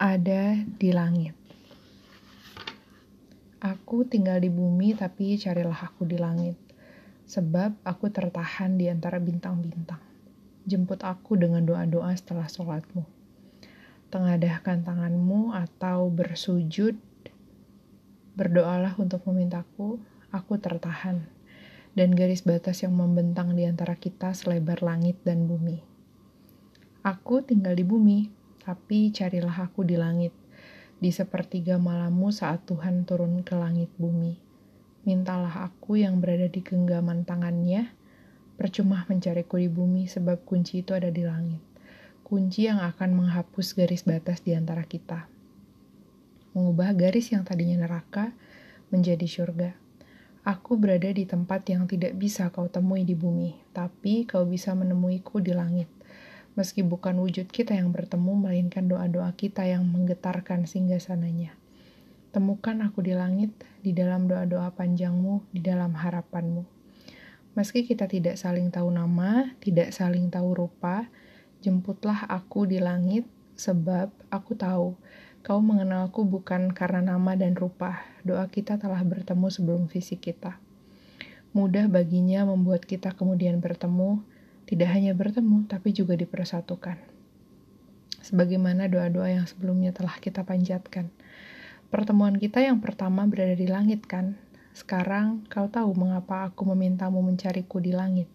ada di langit. Aku tinggal di bumi, tapi carilah aku di langit, sebab aku tertahan di antara bintang-bintang. Jemput aku dengan doa-doa setelah sholatmu. Tengadahkan tanganmu atau bersujud, berdoalah untuk memintaku, aku tertahan, dan garis batas yang membentang di antara kita selebar langit dan bumi. Aku tinggal di bumi, tapi carilah aku di langit, di sepertiga malammu saat Tuhan turun ke langit bumi. Mintalah aku yang berada di genggaman tangannya, percuma mencariku di bumi sebab kunci itu ada di langit. Kunci yang akan menghapus garis batas di antara kita. Mengubah garis yang tadinya neraka menjadi surga. Aku berada di tempat yang tidak bisa kau temui di bumi, tapi kau bisa menemuiku di langit meski bukan wujud kita yang bertemu, melainkan doa-doa kita yang menggetarkan singgah sananya. Temukan aku di langit, di dalam doa-doa panjangmu, di dalam harapanmu. Meski kita tidak saling tahu nama, tidak saling tahu rupa, jemputlah aku di langit, sebab aku tahu kau mengenalku bukan karena nama dan rupa. Doa kita telah bertemu sebelum fisik kita. Mudah baginya membuat kita kemudian bertemu, tidak hanya bertemu, tapi juga dipersatukan. Sebagaimana doa-doa yang sebelumnya telah kita panjatkan. Pertemuan kita yang pertama berada di langit kan? Sekarang kau tahu mengapa aku memintamu mencariku di langit.